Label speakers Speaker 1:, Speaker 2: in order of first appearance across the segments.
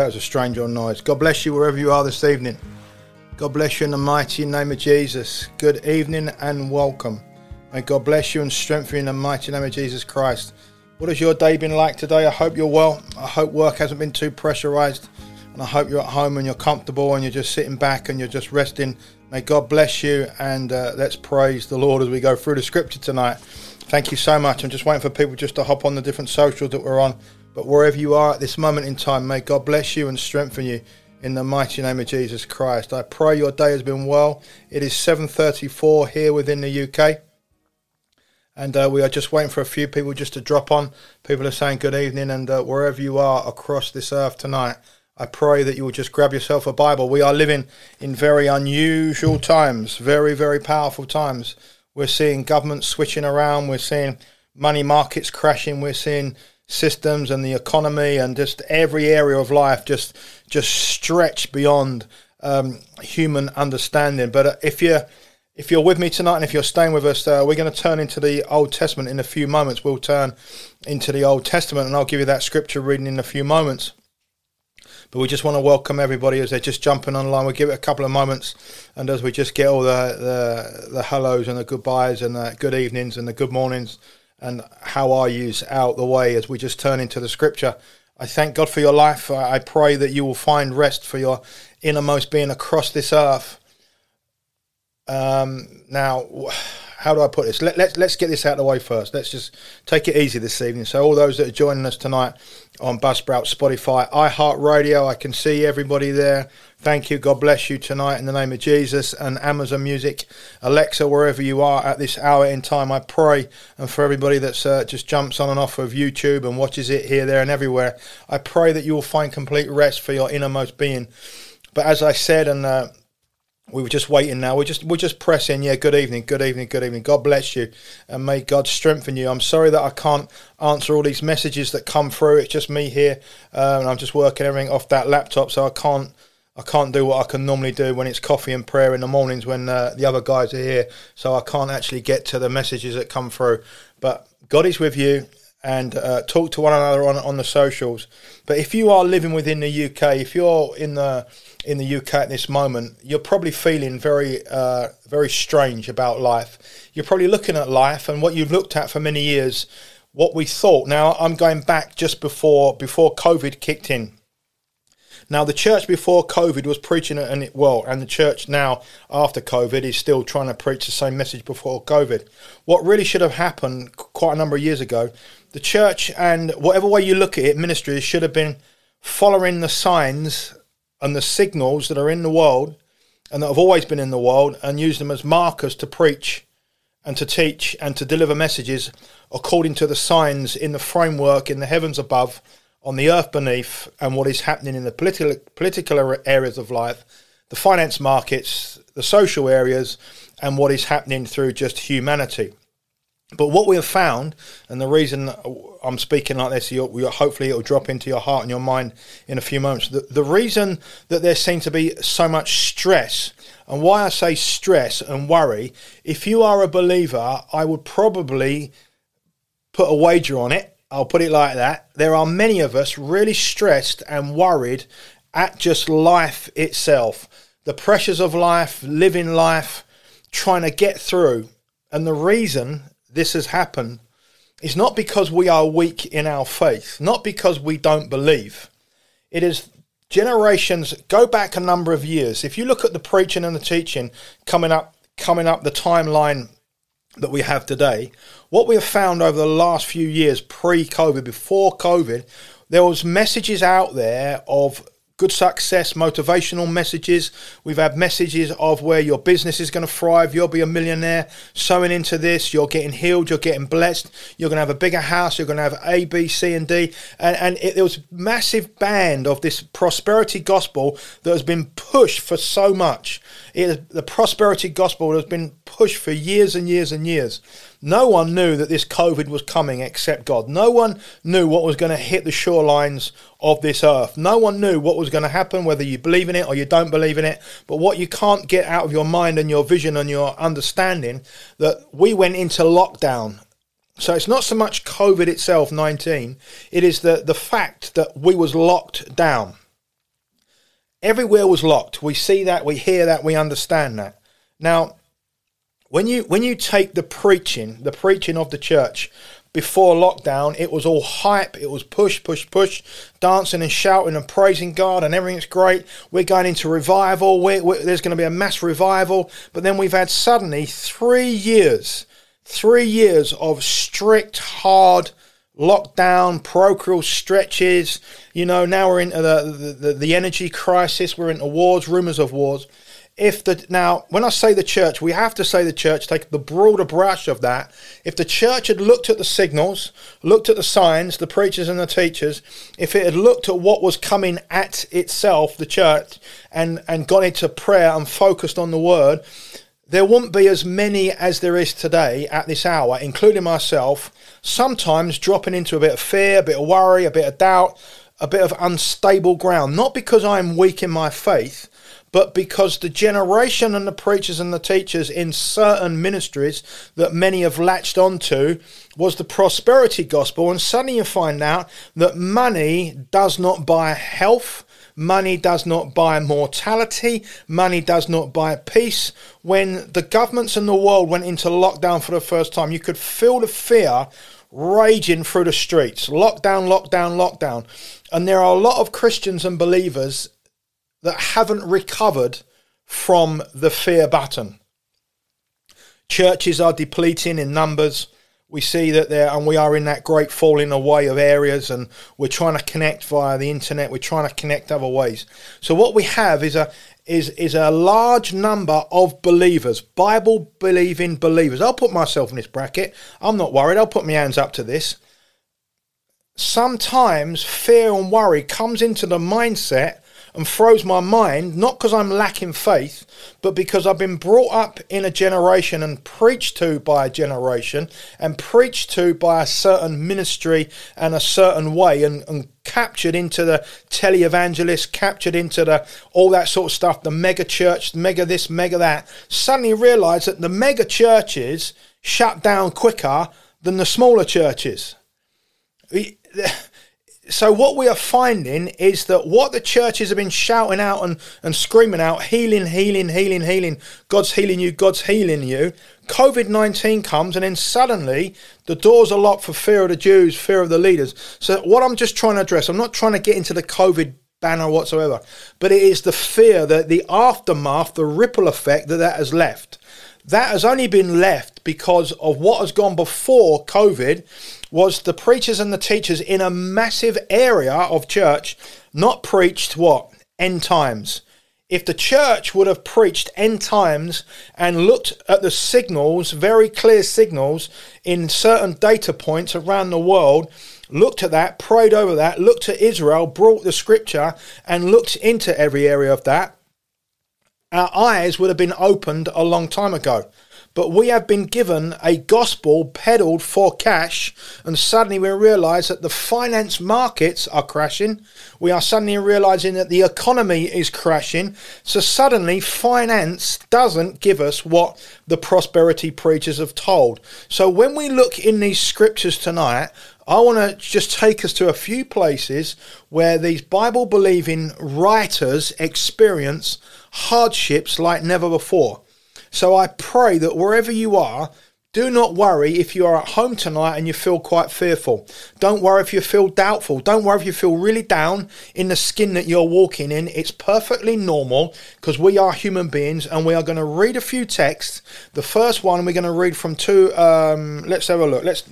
Speaker 1: That was a strange old noise. God bless you wherever you are this evening. God bless you in the mighty name of Jesus. Good evening and welcome. May God bless you and strengthen you in the mighty name of Jesus Christ. What has your day been like today? I hope you're well. I hope work hasn't been too pressurized. And I hope you're at home and you're comfortable and you're just sitting back and you're just resting. May God bless you and uh, let's praise the Lord as we go through the scripture tonight. Thank you so much. I'm just waiting for people just to hop on the different socials that we're on. But wherever you are at this moment in time, may God bless you and strengthen you in the mighty name of Jesus Christ. I pray your day has been well. It is 7:34 here within the UK. And uh, we are just waiting for a few people just to drop on. People are saying good evening, and uh, wherever you are across this earth tonight, I pray that you will just grab yourself a Bible. We are living in very unusual times, very, very powerful times. We're seeing governments switching around, we're seeing money markets crashing, we're seeing systems and the economy and just every area of life just just stretch beyond um, human understanding. But uh, if you're if you're with me tonight and if you're staying with us, uh, we're going to turn into the Old Testament in a few moments. We'll turn into the Old Testament and I'll give you that scripture reading in a few moments. But we just want to welcome everybody as they're just jumping online. We'll give it a couple of moments, and as we just get all the the, the hellos and the goodbyes and the good evenings and the good mornings and how are yous out the way as we just turn into the scripture. I thank God for your life. I pray that you will find rest for your innermost being across this earth. Um, now, how do I put this? Let, let's let's get this out of the way first. Let's just take it easy this evening. So, all those that are joining us tonight on Buzzsprout, Spotify, iHeartRadio, I can see everybody there. Thank you. God bless you tonight in the name of Jesus and Amazon Music, Alexa, wherever you are at this hour in time. I pray, and for everybody that's uh, just jumps on and off of YouTube and watches it here, there, and everywhere, I pray that you will find complete rest for your innermost being. But as I said, and uh, we were just waiting now. We're just we're just pressing. Yeah, good evening, good evening, good evening. God bless you, and may God strengthen you. I'm sorry that I can't answer all these messages that come through. It's just me here, um, and I'm just working everything off that laptop, so I can't I can't do what I can normally do when it's coffee and prayer in the mornings when uh, the other guys are here. So I can't actually get to the messages that come through. But God is with you, and uh, talk to one another on on the socials. But if you are living within the UK, if you're in the in the UK at this moment, you're probably feeling very, uh, very strange about life. You're probably looking at life and what you've looked at for many years, what we thought. Now, I'm going back just before before COVID kicked in. Now, the church before COVID was preaching, it, and it, well, and the church now after COVID is still trying to preach the same message before COVID. What really should have happened quite a number of years ago, the church and whatever way you look at it, ministry should have been following the signs and the signals that are in the world and that have always been in the world and use them as markers to preach and to teach and to deliver messages according to the signs in the framework in the heavens above, on the earth beneath, and what is happening in the political political areas of life, the finance markets, the social areas, and what is happening through just humanity. But what we have found, and the reason I'm speaking like this, hopefully it'll drop into your heart and your mind in a few moments. The, the reason that there seems to be so much stress, and why I say stress and worry, if you are a believer, I would probably put a wager on it. I'll put it like that. There are many of us really stressed and worried at just life itself, the pressures of life, living life, trying to get through. And the reason this has happened is not because we are weak in our faith, not because we don't believe. It is generations go back a number of years. If you look at the preaching and the teaching coming up coming up the timeline that we have today, what we have found over the last few years pre-COVID, before COVID, there was messages out there of good success, motivational messages. We've had messages of where your business is going to thrive. You'll be a millionaire. Sowing into this, you're getting healed. You're getting blessed. You're going to have a bigger house. You're going to have A, B, C, and D. And, and it, there was massive band of this prosperity gospel that has been pushed for so much. It, the prosperity gospel has been pushed for years and years and years. No one knew that this COVID was coming except God. No one knew what was going to hit the shorelines of this earth. No one knew what was going to happen, whether you believe in it or you don't believe in it. But what you can't get out of your mind and your vision and your understanding that we went into lockdown. So it's not so much COVID itself, 19, it is the, the fact that we was locked down. Everywhere was locked. We see that, we hear that, we understand that. Now, when you when you take the preaching, the preaching of the church before lockdown, it was all hype. It was push, push, push, dancing and shouting and praising God, and everything's great. We're going into revival. We're, we're, there's going to be a mass revival. But then we've had suddenly three years, three years of strict, hard lockdown, procrual stretches. You know, now we're into the, the, the energy crisis. We're into wars, rumors of wars if the now when I say the church, we have to say the church, take the broader brush of that. If the church had looked at the signals, looked at the signs, the preachers and the teachers, if it had looked at what was coming at itself, the church, and and got into prayer and focused on the word, there wouldn't be as many as there is today at this hour, including myself, sometimes dropping into a bit of fear, a bit of worry, a bit of doubt, a bit of unstable ground. Not because I'm weak in my faith, but because the generation and the preachers and the teachers in certain ministries that many have latched onto was the prosperity gospel. And suddenly you find out that money does not buy health. Money does not buy mortality. Money does not buy peace. When the governments in the world went into lockdown for the first time, you could feel the fear raging through the streets. Lockdown, lockdown, lockdown. And there are a lot of Christians and believers that haven't recovered from the fear button. Churches are depleting in numbers. We see that there, and we are in that great falling away of areas, and we're trying to connect via the internet. We're trying to connect other ways. So what we have is a is is a large number of believers, Bible believing believers. I'll put myself in this bracket. I'm not worried. I'll put my hands up to this. Sometimes fear and worry comes into the mindset and throws my mind, not because I'm lacking faith, but because I've been brought up in a generation and preached to by a generation and preached to by a certain ministry and a certain way and, and captured into the televangelist, captured into the all that sort of stuff, the mega church, mega this, mega that, suddenly realise that the mega churches shut down quicker than the smaller churches so what we are finding is that what the churches have been shouting out and, and screaming out, healing, healing, healing, healing, God's healing you, God's healing you. COVID 19 comes and then suddenly the doors are locked for fear of the Jews, fear of the leaders. So what I'm just trying to address, I'm not trying to get into the COVID banner whatsoever, but it is the fear that the aftermath, the ripple effect that that has left. That has only been left because of what has gone before COVID was the preachers and the teachers in a massive area of church not preached what? End times. If the church would have preached end times and looked at the signals, very clear signals in certain data points around the world, looked at that, prayed over that, looked at Israel, brought the scripture, and looked into every area of that, our eyes would have been opened a long time ago. But we have been given a gospel peddled for cash, and suddenly we realize that the finance markets are crashing. We are suddenly realizing that the economy is crashing. So suddenly, finance doesn't give us what the prosperity preachers have told. So when we look in these scriptures tonight, I want to just take us to a few places where these Bible believing writers experience hardships like never before. So I pray that wherever you are, do not worry if you are at home tonight and you feel quite fearful. Don't worry if you feel doubtful. Don't worry if you feel really down in the skin that you're walking in. It's perfectly normal because we are human beings and we are going to read a few texts. The first one we're going to read from two. Um, let's have a look. Let's.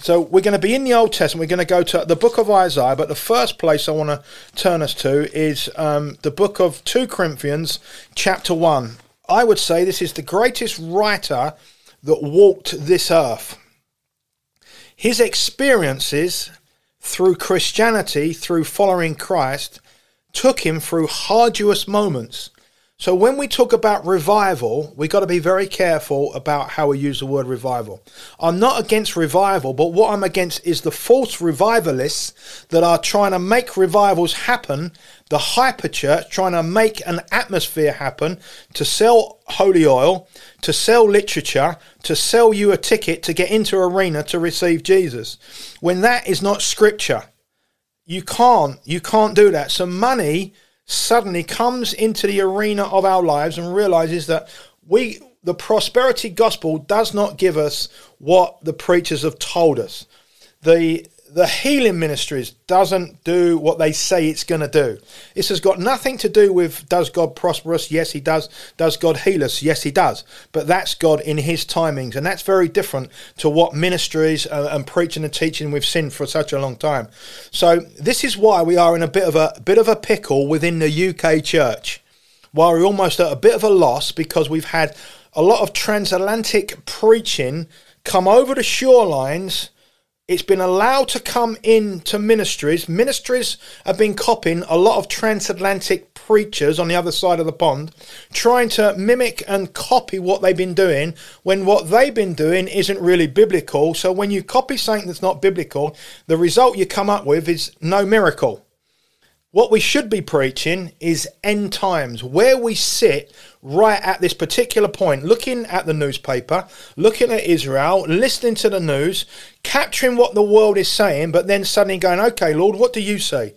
Speaker 1: So we're going to be in the Old Testament. We're going to go to the book of Isaiah, but the first place I want to turn us to is um, the book of 2 Corinthians, chapter 1. I would say this is the greatest writer that walked this earth. His experiences through Christianity, through following Christ, took him through arduous moments. So when we talk about revival, we've got to be very careful about how we use the word revival. I'm not against revival, but what I'm against is the false revivalists that are trying to make revivals happen, the hyper church trying to make an atmosphere happen to sell holy oil, to sell literature, to sell you a ticket to get into arena to receive Jesus. When that is not scripture. You can't you can't do that. So money suddenly comes into the arena of our lives and realizes that we the prosperity gospel does not give us what the preachers have told us. The the healing ministries doesn't do what they say it's going to do. This has got nothing to do with does God prosper us? Yes, He does. Does God heal us? Yes, He does. But that's God in His timings, and that's very different to what ministries uh, and preaching and teaching we've seen for such a long time. So this is why we are in a bit of a, a bit of a pickle within the UK church. while we're almost at a bit of a loss because we've had a lot of transatlantic preaching come over the shorelines it's been allowed to come into ministries. Ministries have been copying a lot of transatlantic preachers on the other side of the pond, trying to mimic and copy what they've been doing when what they've been doing isn't really biblical. So when you copy something that's not biblical, the result you come up with is no miracle. What we should be preaching is end times, where we sit right at this particular point, looking at the newspaper, looking at Israel, listening to the news, capturing what the world is saying, but then suddenly going, okay, Lord, what do you say?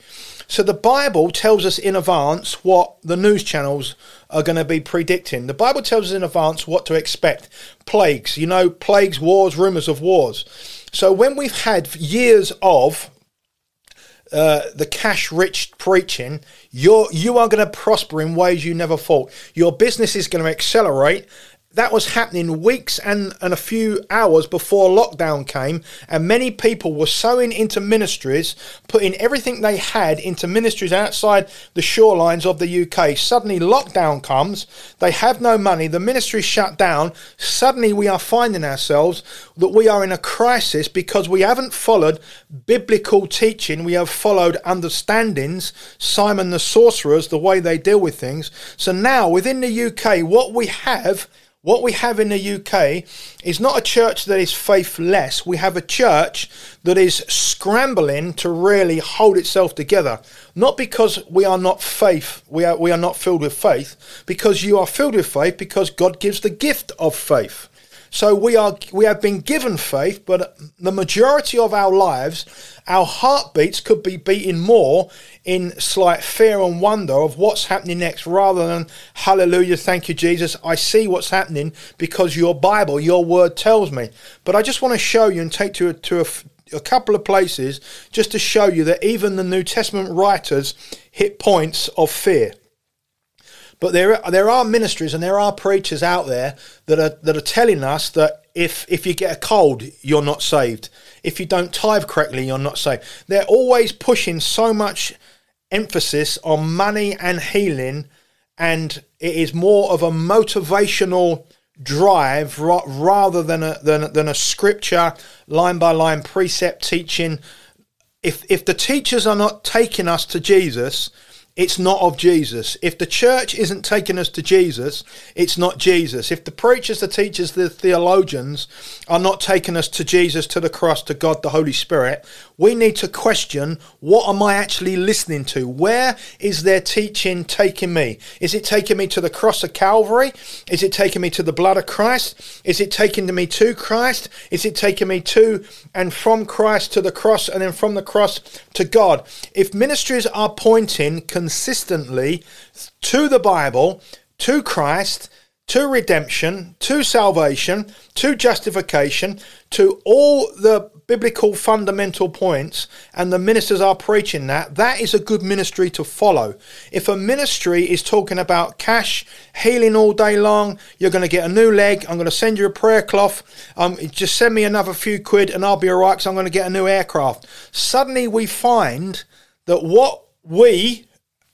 Speaker 1: So the Bible tells us in advance what the news channels are going to be predicting. The Bible tells us in advance what to expect. Plagues, you know, plagues, wars, rumors of wars. So when we've had years of uh, the cash rich preaching, you're you are going to prosper in ways you never thought. Your business is going to accelerate that was happening weeks and, and a few hours before lockdown came, and many people were sowing into ministries, putting everything they had into ministries outside the shorelines of the UK. Suddenly, lockdown comes, they have no money, the ministry shut down. Suddenly, we are finding ourselves that we are in a crisis because we haven't followed biblical teaching, we have followed understandings, Simon the sorcerers, the way they deal with things. So now, within the UK, what we have what we have in the UK is not a church that is faithless. We have a church that is scrambling to really hold itself together. Not because we are not faith, we are, we are not filled with faith, because you are filled with faith because God gives the gift of faith. So we are we have been given faith, but the majority of our lives, our heartbeats could be beating more in slight fear and wonder of what's happening next, rather than Hallelujah, thank you, Jesus. I see what's happening because your Bible, your Word tells me. But I just want to show you and take to to a, a couple of places just to show you that even the New Testament writers hit points of fear. But there, there are ministries and there are preachers out there that are that are telling us that if if you get a cold, you're not saved. If you don't tithe correctly, you're not saved. They're always pushing so much emphasis on money and healing, and it is more of a motivational drive rather than a than, than a scripture line by line precept teaching. If if the teachers are not taking us to Jesus, it's not of Jesus. If the church isn't taking us to Jesus, it's not Jesus. If the preachers, the teachers, the theologians are not taking us to Jesus, to the cross, to God, the Holy Spirit, we need to question what am I actually listening to? Where is their teaching taking me? Is it taking me to the cross of Calvary? Is it taking me to the blood of Christ? Is it taking me to Christ? Is it taking me to and from Christ to the cross and then from the cross to God? If ministries are pointing, consistently to the Bible, to Christ, to redemption, to salvation, to justification, to all the biblical fundamental points, and the ministers are preaching that, that is a good ministry to follow. If a ministry is talking about cash, healing all day long, you're going to get a new leg, I'm going to send you a prayer cloth, um, just send me another few quid and I'll be all right because I'm going to get a new aircraft. Suddenly we find that what we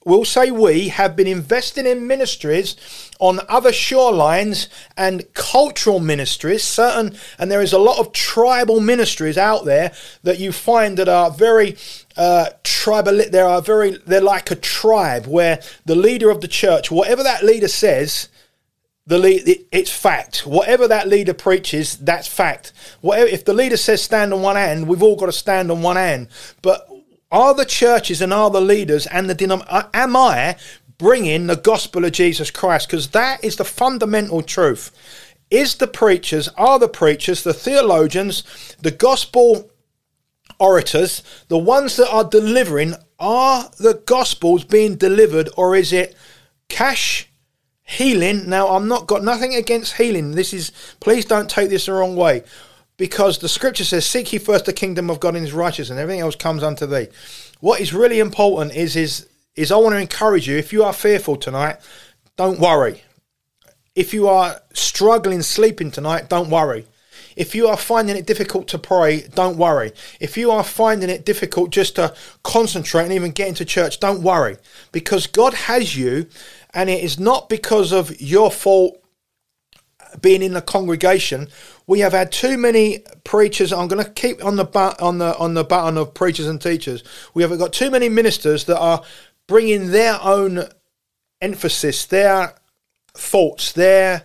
Speaker 1: we'll say we have been investing in ministries on other shorelines and cultural ministries certain and there is a lot of tribal ministries out there that you find that are very uh, tribal they are very they're like a tribe where the leader of the church whatever that leader says the lead, it's fact. Whatever that leader preaches, that's fact. Whatever, if the leader says stand on one hand, we've all got to stand on one hand. But are the churches and are the leaders and the denom- uh, am I bringing the gospel of Jesus Christ? Because that is the fundamental truth. Is the preachers, are the preachers, the theologians, the gospel orators, the ones that are delivering, are the gospels being delivered or is it cash healing? Now, I'm not got nothing against healing. This is, please don't take this the wrong way because the scripture says, Seek ye first the kingdom of God and his righteousness, and everything else comes unto thee. What is really important is, is, is I want to encourage you, if you are fearful tonight, don't worry. If you are struggling sleeping tonight, don't worry. If you are finding it difficult to pray, don't worry. If you are finding it difficult just to concentrate and even get into church, don't worry. Because God has you, and it is not because of your fault being in the congregation. We have had too many preachers. I'm going to keep on the on the on the button of preachers and teachers. We have got too many ministers that are bringing their own emphasis, their thoughts, their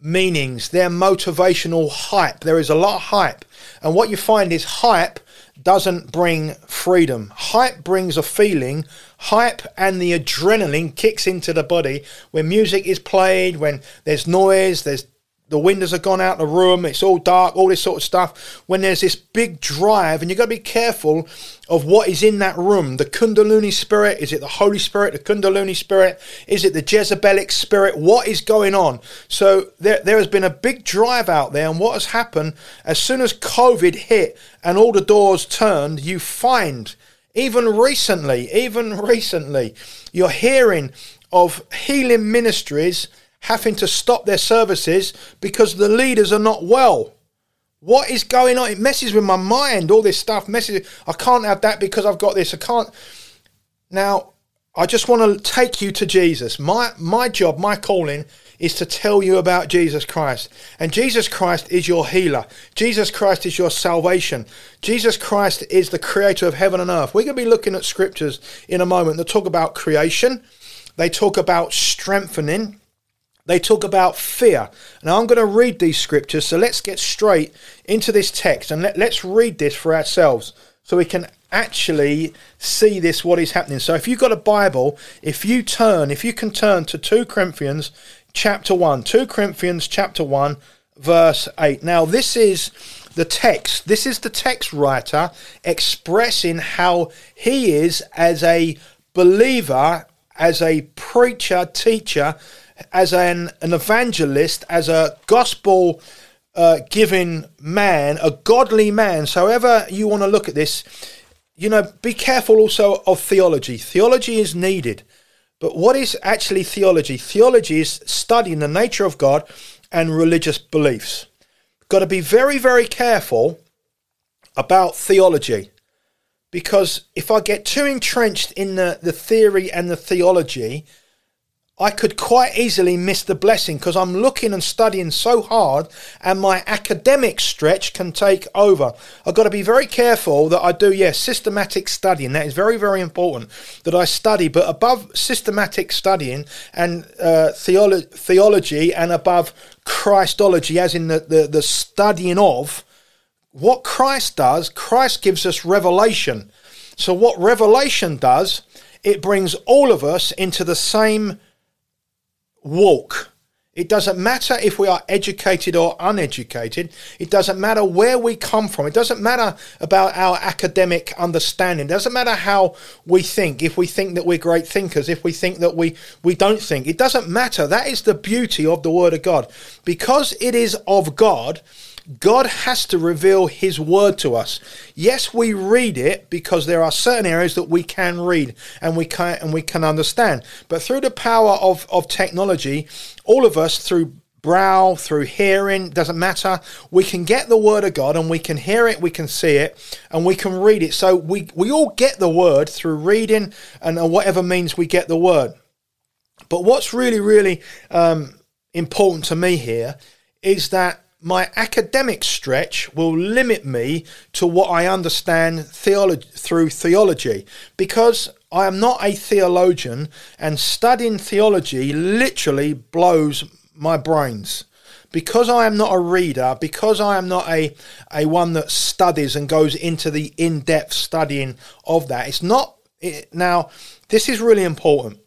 Speaker 1: meanings, their motivational hype. There is a lot of hype. And what you find is hype doesn't bring freedom. Hype brings a feeling. Hype and the adrenaline kicks into the body when music is played, when there's noise, there's the windows have gone out of the room, it's all dark, all this sort of stuff. When there's this big drive, and you've got to be careful of what is in that room. The Kundalini spirit, is it the Holy Spirit, the Kundalini spirit? Is it the Jezebelic spirit? What is going on? So there, there has been a big drive out there, and what has happened as soon as COVID hit and all the doors turned, you find even recently, even recently, you're hearing of healing ministries having to stop their services because the leaders are not well. What is going on? It messes with my mind. All this stuff messes. I can't have that because I've got this. I can't. Now, I just want to take you to Jesus. My my job, my calling is to tell you about Jesus Christ. And Jesus Christ is your healer. Jesus Christ is your salvation. Jesus Christ is the creator of heaven and earth. We're going to be looking at scriptures in a moment that talk about creation. They talk about strengthening they talk about fear. Now, I'm going to read these scriptures, so let's get straight into this text and let, let's read this for ourselves so we can actually see this, what is happening. So, if you've got a Bible, if you turn, if you can turn to 2 Corinthians chapter 1, 2 Corinthians chapter 1, verse 8. Now, this is the text, this is the text writer expressing how he is as a believer, as a preacher, teacher as an, an evangelist, as a gospel uh, giving man, a godly man. So, however you want to look at this, you know, be careful also of theology. Theology is needed. But what is actually theology? Theology is studying the nature of God and religious beliefs. Got to be very, very careful about theology because if I get too entrenched in the, the theory and the theology, I could quite easily miss the blessing because I'm looking and studying so hard and my academic stretch can take over. I've got to be very careful that I do, yes, systematic studying. That is very, very important that I study. But above systematic studying and uh, theolo- theology and above Christology, as in the, the, the studying of, what Christ does, Christ gives us revelation. So, what revelation does, it brings all of us into the same walk. It doesn't matter if we are educated or uneducated. It doesn't matter where we come from. It doesn't matter about our academic understanding. It doesn't matter how we think. If we think that we're great thinkers, if we think that we, we don't think. It doesn't matter. That is the beauty of the Word of God. Because it is of God, God has to reveal His word to us. Yes, we read it because there are certain areas that we can read and we can and we can understand. But through the power of, of technology, all of us through brow, through hearing, doesn't matter. We can get the word of God and we can hear it, we can see it, and we can read it. So we, we all get the word through reading and whatever means we get the word. But what's really, really um, important to me here is that my academic stretch will limit me to what I understand theology, through theology because I am not a theologian and studying theology literally blows my brains. Because I am not a reader, because I am not a, a one that studies and goes into the in depth studying of that, it's not. It, now, this is really important.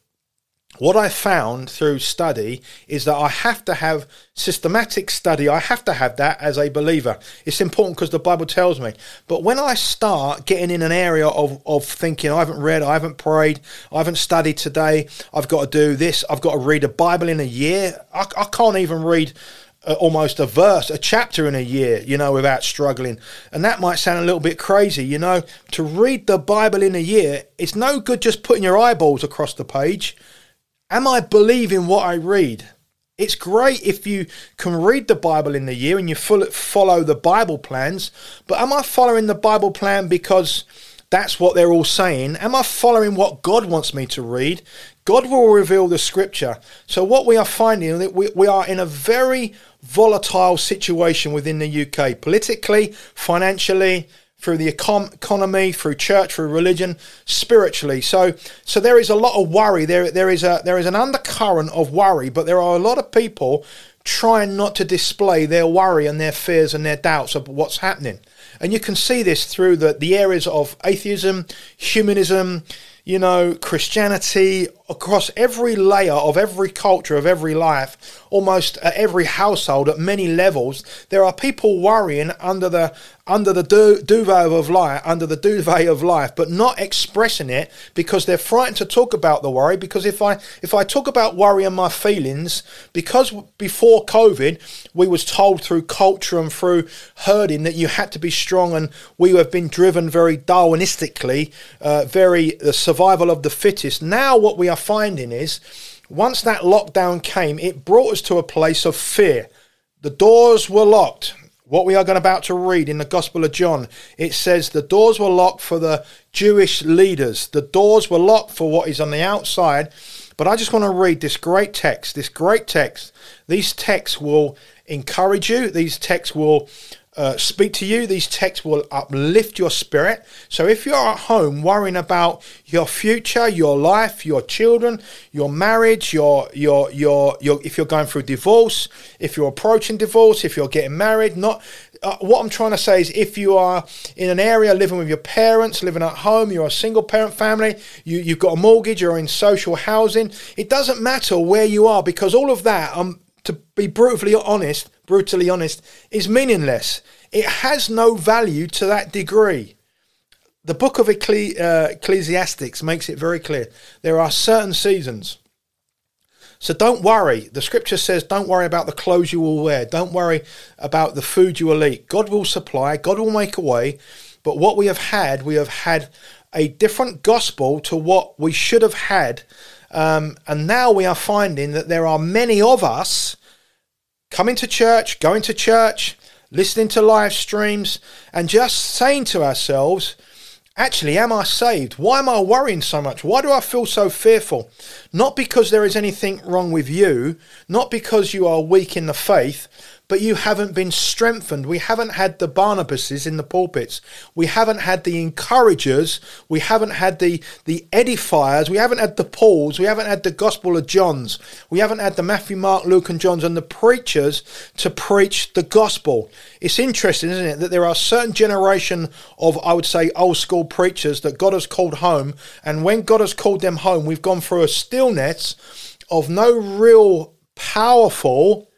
Speaker 1: What I found through study is that I have to have systematic study. I have to have that as a believer. It's important because the Bible tells me. But when I start getting in an area of, of thinking, I haven't read, I haven't prayed, I haven't studied today, I've got to do this, I've got to read a Bible in a year, I, I can't even read uh, almost a verse, a chapter in a year, you know, without struggling. And that might sound a little bit crazy, you know. To read the Bible in a year, it's no good just putting your eyeballs across the page. Am I believing what I read? It's great if you can read the Bible in the year and you follow the Bible plans, but am I following the Bible plan because that's what they're all saying? Am I following what God wants me to read? God will reveal the scripture. So, what we are finding is that we, we are in a very volatile situation within the UK, politically, financially, through the econ- economy, through church, through religion, spiritually. So, so there is a lot of worry. There, there is a there is an undercurrent of worry, but there are a lot of people trying not to display their worry and their fears and their doubts of what's happening. And you can see this through the, the areas of atheism, humanism, you know, Christianity, across every layer of every culture, of every life, almost at every household, at many levels, there are people worrying under the under the du- duvet of life, under the duvet of life, but not expressing it because they're frightened to talk about the worry. Because if I if I talk about worry and my feelings, because before COVID we was told through culture and through herding that you had to be strong, and we have been driven very Darwinistically, uh, very the survival of the fittest. Now what we are finding is once that lockdown came, it brought us to a place of fear. The doors were locked what we are going about to read in the Gospel of John, it says the doors were locked for the Jewish leaders. The doors were locked for what is on the outside. But I just want to read this great text, this great text. These texts will encourage you. These texts will uh, speak to you. These texts will uplift your spirit. So if you're at home worrying about your future, your life, your children, your marriage, your your your your if you're going through divorce, if you're approaching divorce, if you're getting married, not uh, what I'm trying to say is if you are in an area living with your parents, living at home, you're a single parent family, you, you've got a mortgage, you're in social housing, it doesn't matter where you are because all of that, um, to be brutally honest, brutally honest, is meaningless. It has no value to that degree. The book of Ecclesi- uh, Ecclesiastics makes it very clear. There are certain seasons. So don't worry. The scripture says, don't worry about the clothes you will wear. Don't worry about the food you will eat. God will supply, God will make a way. But what we have had, we have had a different gospel to what we should have had. Um, and now we are finding that there are many of us coming to church, going to church, listening to live streams, and just saying to ourselves, actually, am I saved? Why am I worrying so much? Why do I feel so fearful? Not because there is anything wrong with you, not because you are weak in the faith, but you haven't been strengthened. We haven't had the Barnabases in the pulpits. We haven't had the encouragers. We haven't had the, the edifiers. We haven't had the Pauls. We haven't had the Gospel of John's. We haven't had the Matthew, Mark, Luke, and John's and the preachers to preach the gospel. It's interesting, isn't it, that there are certain generation of, I would say, old school preachers that God has called home. And when God has called them home, we've gone through a stillness of no real powerful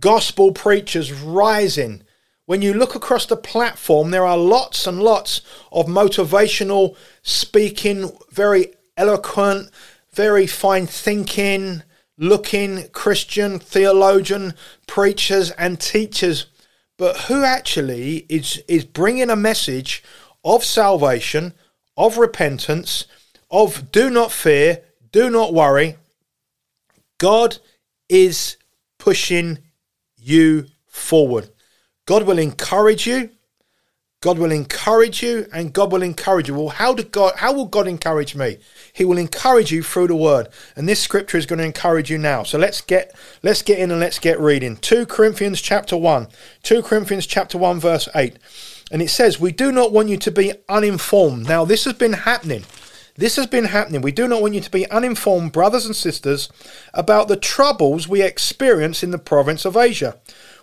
Speaker 1: gospel preachers rising. When you look across the platform, there are lots and lots of motivational speaking, very eloquent, very fine thinking, looking Christian, theologian, preachers, and teachers. But who actually is, is bringing a message of salvation, of repentance, of do not fear, do not worry? God is pushing you forward. God will encourage you. God will encourage you and God will encourage you. Well, how did God how will God encourage me? He will encourage you through the word. And this scripture is going to encourage you now. So let's get let's get in and let's get reading. 2 Corinthians chapter 1. 2 Corinthians chapter 1 verse 8. And it says, "We do not want you to be uninformed." Now, this has been happening. This has been happening. We do not want you to be uninformed, brothers and sisters, about the troubles we experience in the province of Asia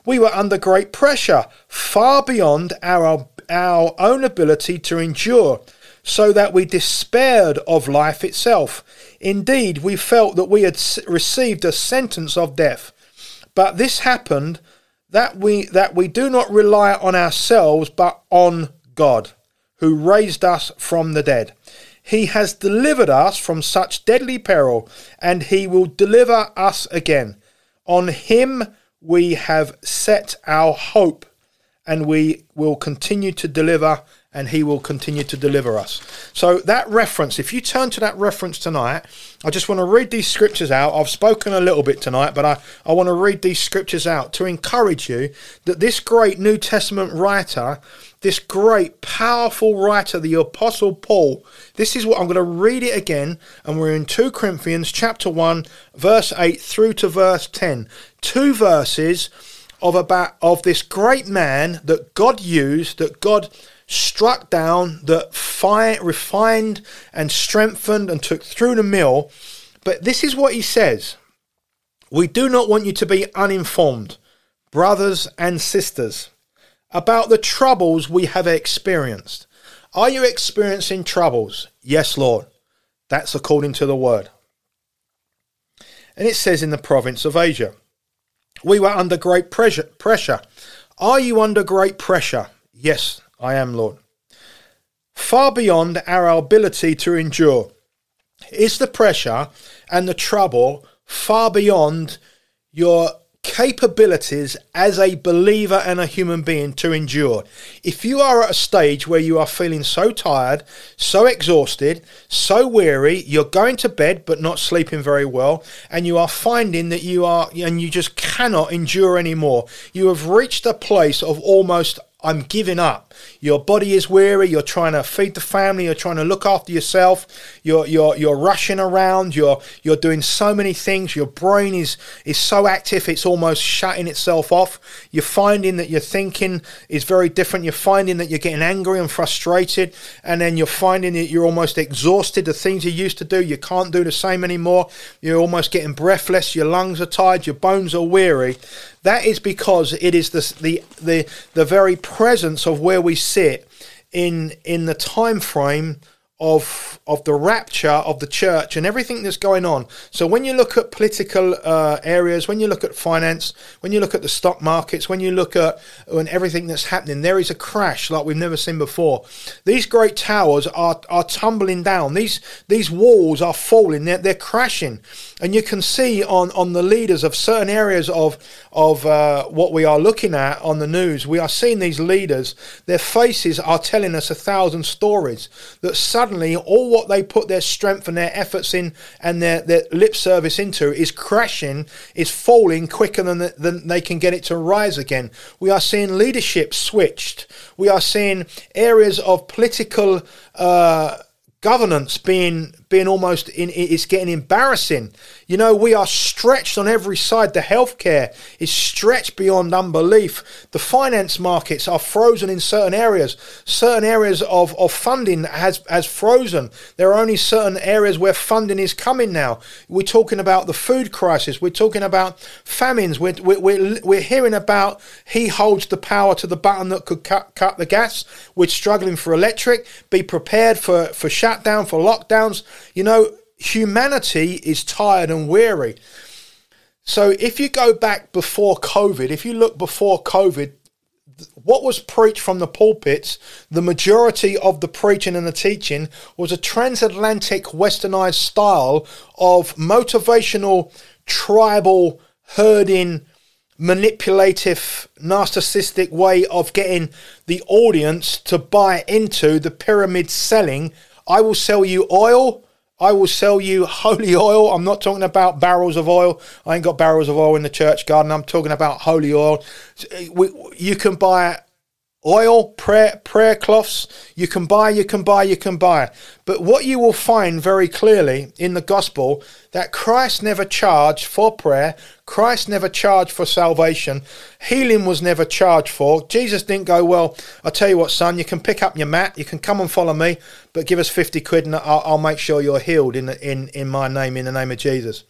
Speaker 1: we were under great pressure, far beyond our, our own ability to endure. so that we despaired of life itself. Indeed, we felt that we had received a sentence of death. But this happened that we that we do not rely on ourselves but on God, who raised us from the dead. He has delivered us from such deadly peril, and he will deliver us again. On him we have set our hope, and we will continue to deliver and he will continue to deliver us. So, that reference, if you turn to that reference tonight, I just want to read these scriptures out. I've spoken a little bit tonight, but I, I want to read these scriptures out to encourage you that this great New Testament writer, this great, powerful writer, the Apostle Paul, this is what I'm going to read it again, and we're in 2 Corinthians chapter 1, verse 8 through to verse 10. Two verses of about of this great man that God used, that God struck down, that fi- refined and strengthened and took through the mill. But this is what he says We do not want you to be uninformed, brothers and sisters, about the troubles we have experienced. Are you experiencing troubles? Yes, Lord. That's according to the word. And it says in the province of Asia, we were under great pressure. pressure. Are you under great pressure? Yes, I am, Lord. Far beyond our ability to endure. Is the pressure and the trouble far beyond your capabilities as a believer and a human being to endure. If you are at a stage where you are feeling so tired, so exhausted, so weary, you're going to bed but not sleeping very well, and you are finding that you are, and you just cannot endure anymore, you have reached a place of almost I'm giving up. Your body is weary. You're trying to feed the family. You're trying to look after yourself. You're you're you're rushing around. You're you're doing so many things. Your brain is is so active it's almost shutting itself off. You're finding that your thinking is very different. You're finding that you're getting angry and frustrated, and then you're finding that you're almost exhausted. The things you used to do, you can't do the same anymore. You're almost getting breathless. Your lungs are tired. Your bones are weary. That is because it is the the the, the very presence of where we sit in in the time frame of of the rapture of the church and everything that's going on. So when you look at political uh, areas, when you look at finance, when you look at the stock markets, when you look at when everything that's happening, there is a crash like we've never seen before. These great towers are are tumbling down. These these walls are falling. They're, they're crashing, and you can see on on the leaders of certain areas of of uh, what we are looking at on the news. We are seeing these leaders. Their faces are telling us a thousand stories that suddenly all what they put their strength and their efforts in and their, their lip service into is crashing, is falling quicker than, than they can get it to rise again. We are seeing leadership switched. We are seeing areas of political uh, governance being being almost in it's getting embarrassing. You know we are stretched on every side. The healthcare is stretched beyond unbelief. The finance markets are frozen in certain areas. Certain areas of, of funding has has frozen. There are only certain areas where funding is coming now. We're talking about the food crisis. We're talking about famines. We're, we're, we're, we're hearing about he holds the power to the button that could cut, cut the gas. We're struggling for electric. Be prepared for for shutdown for lockdowns you know, humanity is tired and weary. So if you go back before COVID, if you look before COVID, what was preached from the pulpits, the majority of the preaching and the teaching was a transatlantic westernized style of motivational, tribal, herding, manipulative, narcissistic way of getting the audience to buy into the pyramid selling. I will sell you oil, I will sell you holy oil. I'm not talking about barrels of oil. I ain't got barrels of oil in the church garden. I'm talking about holy oil. Eh, you can buy oil, prayer, prayer cloths. You can buy, you can buy, you can buy. But what you will find very clearly in the gospel that Christ never charged for prayer. Christ never charged for salvation. Healing was never charged for. Jesus didn't go, well, I'll tell you what, son, you can pick up your mat, you can come and follow me, but give us 50 quid and I'll, I'll make sure you're healed in, in, in my name, in the name of Jesus.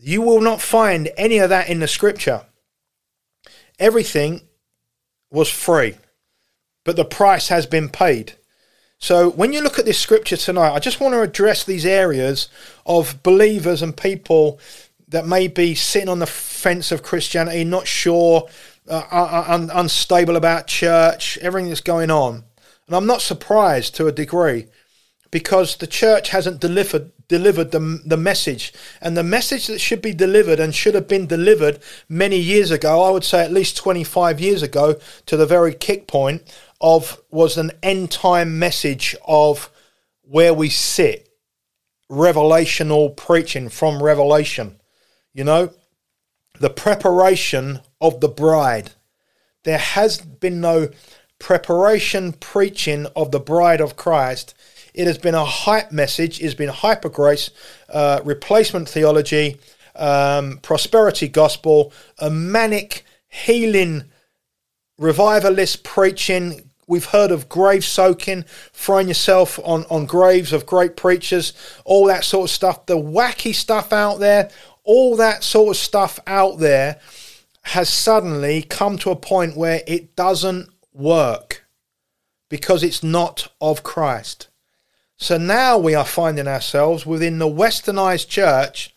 Speaker 1: You will not find any of that in the scripture. Everything was free, but the price has been paid. So when you look at this scripture tonight, I just want to address these areas of believers and people that may be sitting on the fence of Christianity, not sure, uh, un- unstable about church, everything that's going on. And I'm not surprised to a degree because the church hasn't delivered delivered the, the message. And the message that should be delivered and should have been delivered many years ago, I would say at least 25 years ago, to the very kick point of was an end time message of where we sit, revelational preaching from Revelation. You know, the preparation of the bride. There has been no preparation preaching of the bride of Christ. It has been a hype message, it has been hyper grace, uh, replacement theology, um, prosperity gospel, a manic healing revivalist preaching, We've heard of grave soaking, throwing yourself on, on graves of great preachers, all that sort of stuff. The wacky stuff out there, all that sort of stuff out there has suddenly come to a point where it doesn't work because it's not of Christ. So now we are finding ourselves within the westernized church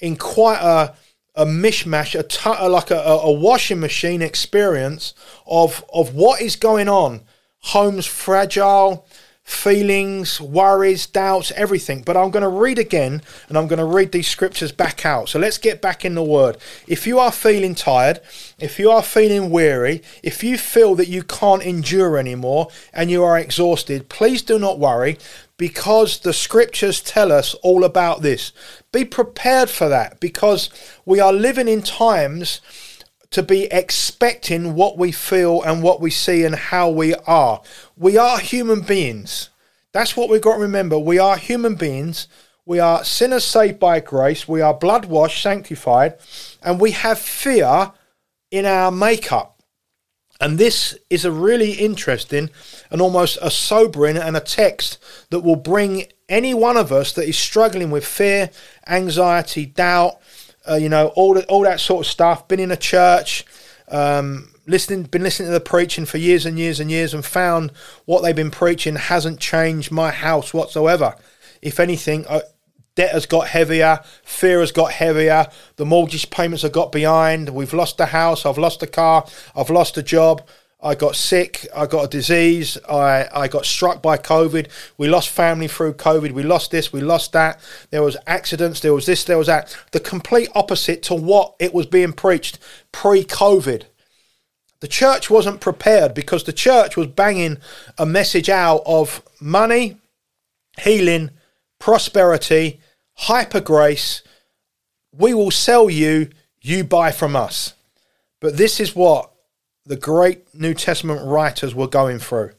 Speaker 1: in quite a a mishmash, a t- like a, a washing machine experience of of what is going on. Homes fragile, feelings, worries, doubts, everything. But I'm going to read again and I'm going to read these scriptures back out. So let's get back in the word. If you are feeling tired, if you are feeling weary, if you feel that you can't endure anymore and you are exhausted, please do not worry because the scriptures tell us all about this. Be prepared for that because we are living in times to be expecting what we feel and what we see and how we are. We are human beings. That's what we've got to remember. We are human beings. We are sinners saved by grace. We are blood washed, sanctified, and we have fear in our makeup. And this is a really interesting and almost a sobering and a text that will bring any one of us that is struggling with fear, anxiety, doubt, uh, you know, all that, all that sort of stuff. Been in a church, um, listening, been listening to the preaching for years and years and years, and found what they've been preaching hasn't changed my house whatsoever. If anything, debt has got heavier, fear has got heavier, the mortgage payments have got behind, we've lost the house, I've lost the car, I've lost the job, I got sick, I got a disease, I, I got struck by COVID, we lost family through COVID, we lost this, we lost that, there was accidents, there was this, there was that. The complete opposite to what it was being preached pre-COVID. The church wasn't prepared because the church was banging a message out of money, healing, prosperity, hyper grace. We will sell you, you buy from us. But this is what the great New Testament writers were going through.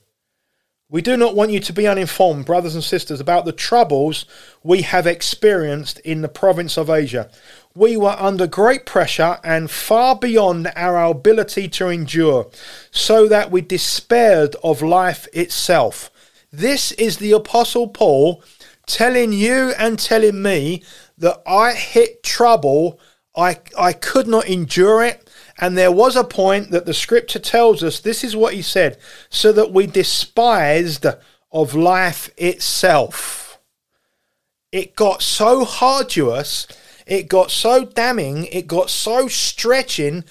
Speaker 1: We do not want you to be uninformed, brothers and sisters, about the troubles we have experienced in the province of Asia. We were under great pressure and far beyond our ability to endure, so that we despaired of life itself. This is the Apostle Paul telling you and telling me that I hit trouble, I, I could not endure it. And there was a point that the scripture tells us this is what he said so that we despised of life itself. It got so arduous, it got so damning, it got so stretching,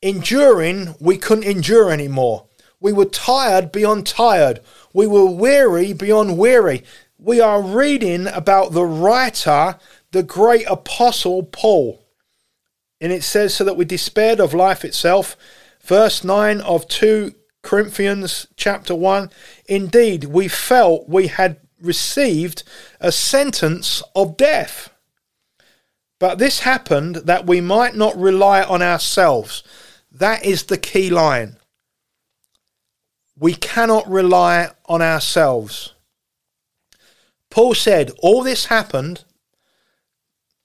Speaker 1: enduring, we couldn't endure anymore. We were tired beyond tired. We were weary beyond weary we are reading about the writer, the great apostle Paul. And it says, so that we despaired of life itself. Verse 9 of 2 Corinthians chapter 1 Indeed, we felt we had received a sentence of death. But this happened that we might not rely on ourselves. That is the key line. We cannot rely on ourselves. Paul said all this happened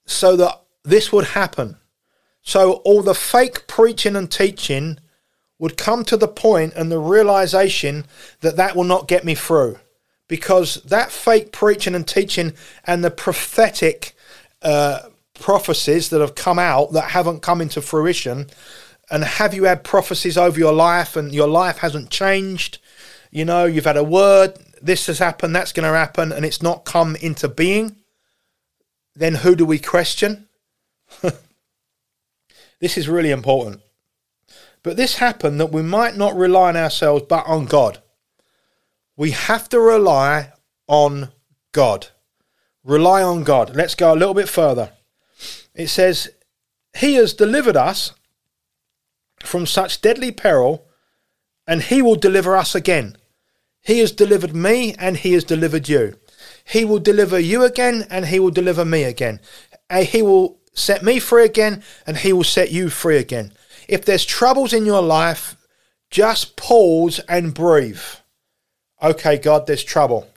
Speaker 1: so that this would happen. So all the fake preaching and teaching would come to the point and the realization that that will not get me through. Because that fake preaching and teaching and the prophetic uh, prophecies that have come out that haven't come into fruition, and have you had prophecies over your life and your life hasn't changed? You know, you've had a word this has happened, that's going to happen, and it's not come into being, then who do we question? this is really important. But this happened that we might not rely on ourselves but on God. We have to rely on God. Rely on God. Let's go a little bit further. It says, He has delivered us from such deadly peril, and He will deliver us again. He has delivered me, and He has delivered you. He will deliver you again, and He will deliver me again. Uh, he will set me free again, and He will set you free again. If there's troubles in your life, just pause and breathe. Okay, God, there's trouble.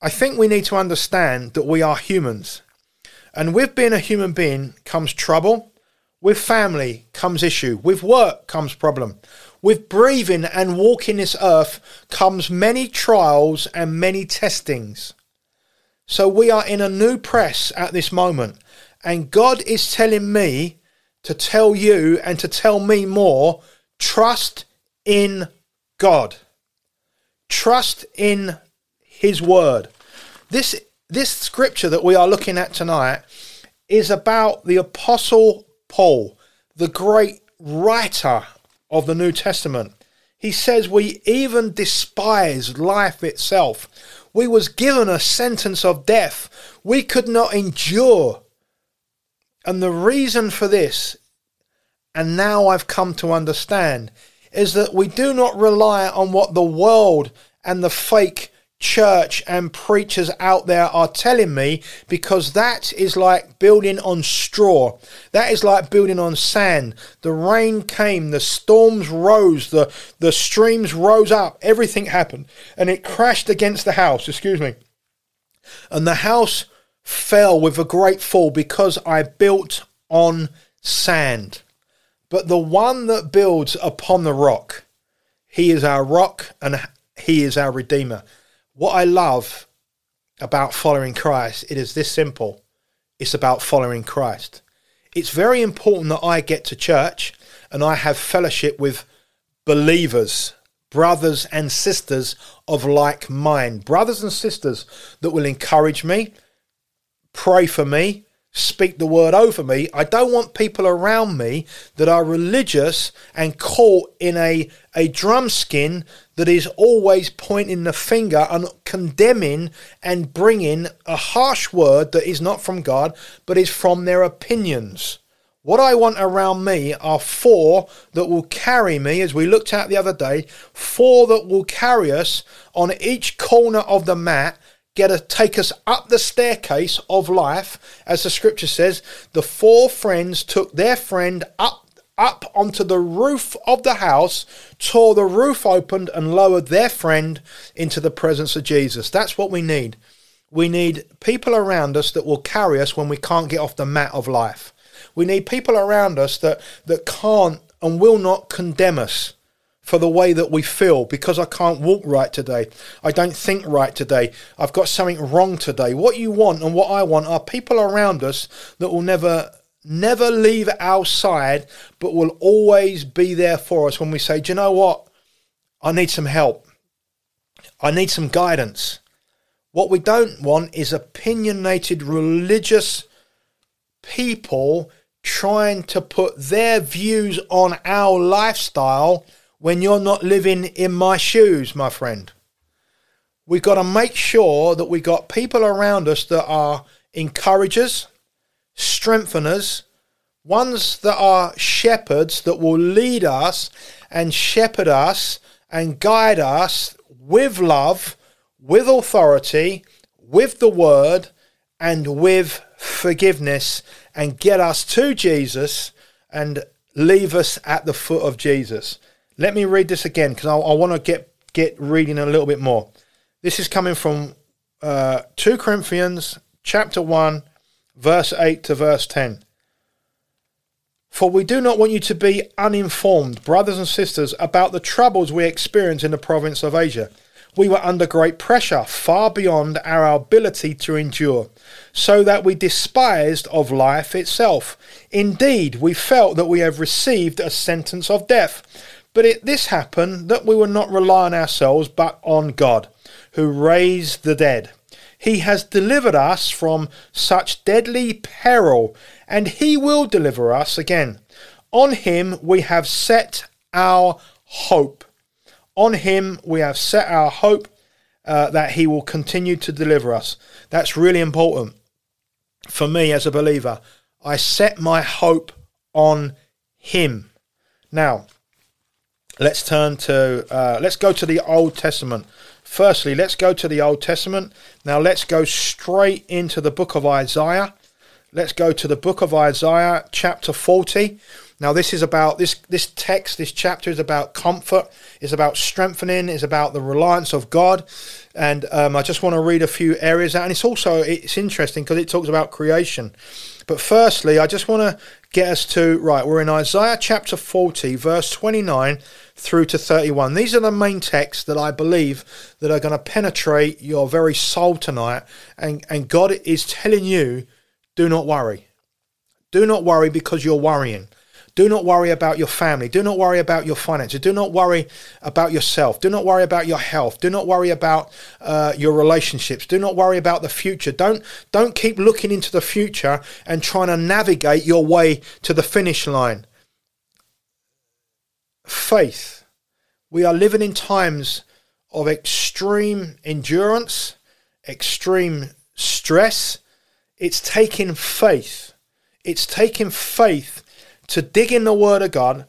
Speaker 1: I think we need to understand that we are humans. And with being a human being comes trouble. With family comes issue. With work comes problem. With breathing and walking this earth comes many trials and many testings. So we are in a new press at this moment. And God is telling me to tell you and to tell me more trust in God. Trust in His Word. This, this scripture that we are looking at tonight is about the Apostle Paul, the great writer of the New Testament. He says we even despise life itself. We was given a sentence of death. We could not endure and the reason for this, and now I've come to understand, is that we do not rely on what the world and the fake church and preachers out there are telling me because that is like building on straw. That is like building on sand. The rain came, the storms rose, the, the streams rose up, everything happened, and it crashed against the house, excuse me. And the house fell with a great fall because I built on sand. But the one that builds upon the rock, he is our rock and he is our redeemer. What I love about following Christ, it is this simple. It's about following Christ. It's very important that I get to church and I have fellowship with believers, brothers and sisters of like mind, brothers and sisters that will encourage me, pray for me, speak the word over me. I don't want people around me that are religious and caught in a, a drum skin that is always pointing the finger and condemning and bringing a harsh word that is not from God, but is from their opinions. What I want around me are four that will carry me, as we looked at the other day, four that will carry us on each corner of the mat get to take us up the staircase of life, as the scripture says. The four friends took their friend up up onto the roof of the house, tore the roof open, and lowered their friend into the presence of Jesus. That's what we need. We need people around us that will carry us when we can't get off the mat of life. We need people around us that, that can't and will not condemn us for the way that we feel because I can't walk right today. I don't think right today. I've got something wrong today. What you want and what I want are people around us that will never never leave our side but will always be there for us when we say, "Do you know what? I need some help. I need some guidance." What we don't want is opinionated religious people trying to put their views on our lifestyle when you're not living in my shoes, my friend. We've got to make sure that we got people around us that are encouragers, strengtheners, ones that are shepherds that will lead us and shepherd us and guide us with love, with authority, with the word, and with forgiveness and get us to Jesus and leave us at the foot of Jesus. Let me read this again because I, I want to get get reading a little bit more. This is coming from uh, 2 Corinthians chapter 1, verse 8 to verse 10. For we do not want you to be uninformed, brothers and sisters, about the troubles we experience in the province of Asia. We were under great pressure, far beyond our ability to endure, so that we despised of life itself. Indeed, we felt that we have received a sentence of death. But it, this happened that we were not rely on ourselves, but on God, who raised the dead. He has delivered us from such deadly peril, and he will deliver us again. On him we have set our hope. On him we have set our hope uh, that he will continue to deliver us. That's really important for me as a believer. I set my hope on him. Now, let's turn to, uh, let's go to the Old Testament. Firstly, let's go to the Old Testament. Now, let's go straight into the book of Isaiah. Let's go to the book of Isaiah, chapter 40. Now, this is about this this text, this chapter is about comfort, is about strengthening, is about the reliance of God, and um, I just want to read a few areas out. And it's also it's interesting because it talks about creation. But firstly, I just want to get us to right. We're in Isaiah chapter forty, verse twenty nine through to 31. These are the main texts that I believe that are going to penetrate your very soul tonight. And, and God is telling you, do not worry. Do not worry because you're worrying. Do not worry about your family. Do not worry about your finances. Do not worry about yourself. Do not worry about your health. Do not worry about uh, your relationships. Do not worry about the future. Don't don't keep looking into the future and trying to navigate your way to the finish line. Faith. We are living in times of extreme endurance, extreme stress. It's taking faith. It's taking faith to dig in the Word of God,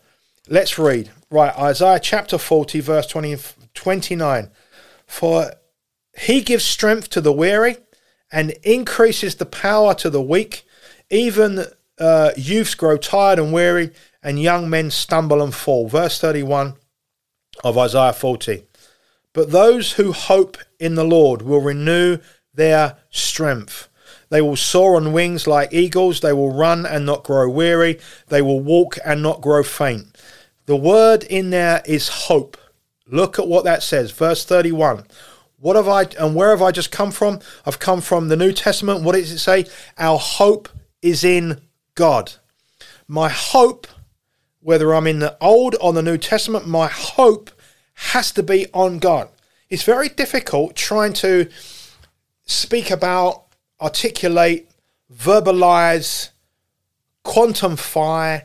Speaker 1: let's read. Right, Isaiah chapter 40, verse 20, 29. For he gives strength to the weary and increases the power to the weak. Even uh, youths grow tired and weary, and young men stumble and fall. Verse 31 of Isaiah 40. But those who hope in the Lord will renew their strength. They will soar on wings like eagles. They will run and not grow weary. They will walk and not grow faint. The word in there is hope. Look at what that says. Verse 31. What have I and where have I just come from? I've come from the New Testament. What does it say? Our hope is in God. My hope, whether I'm in the Old or the New Testament, my hope has to be on God. It's very difficult trying to speak about articulate, verbalize, quantify,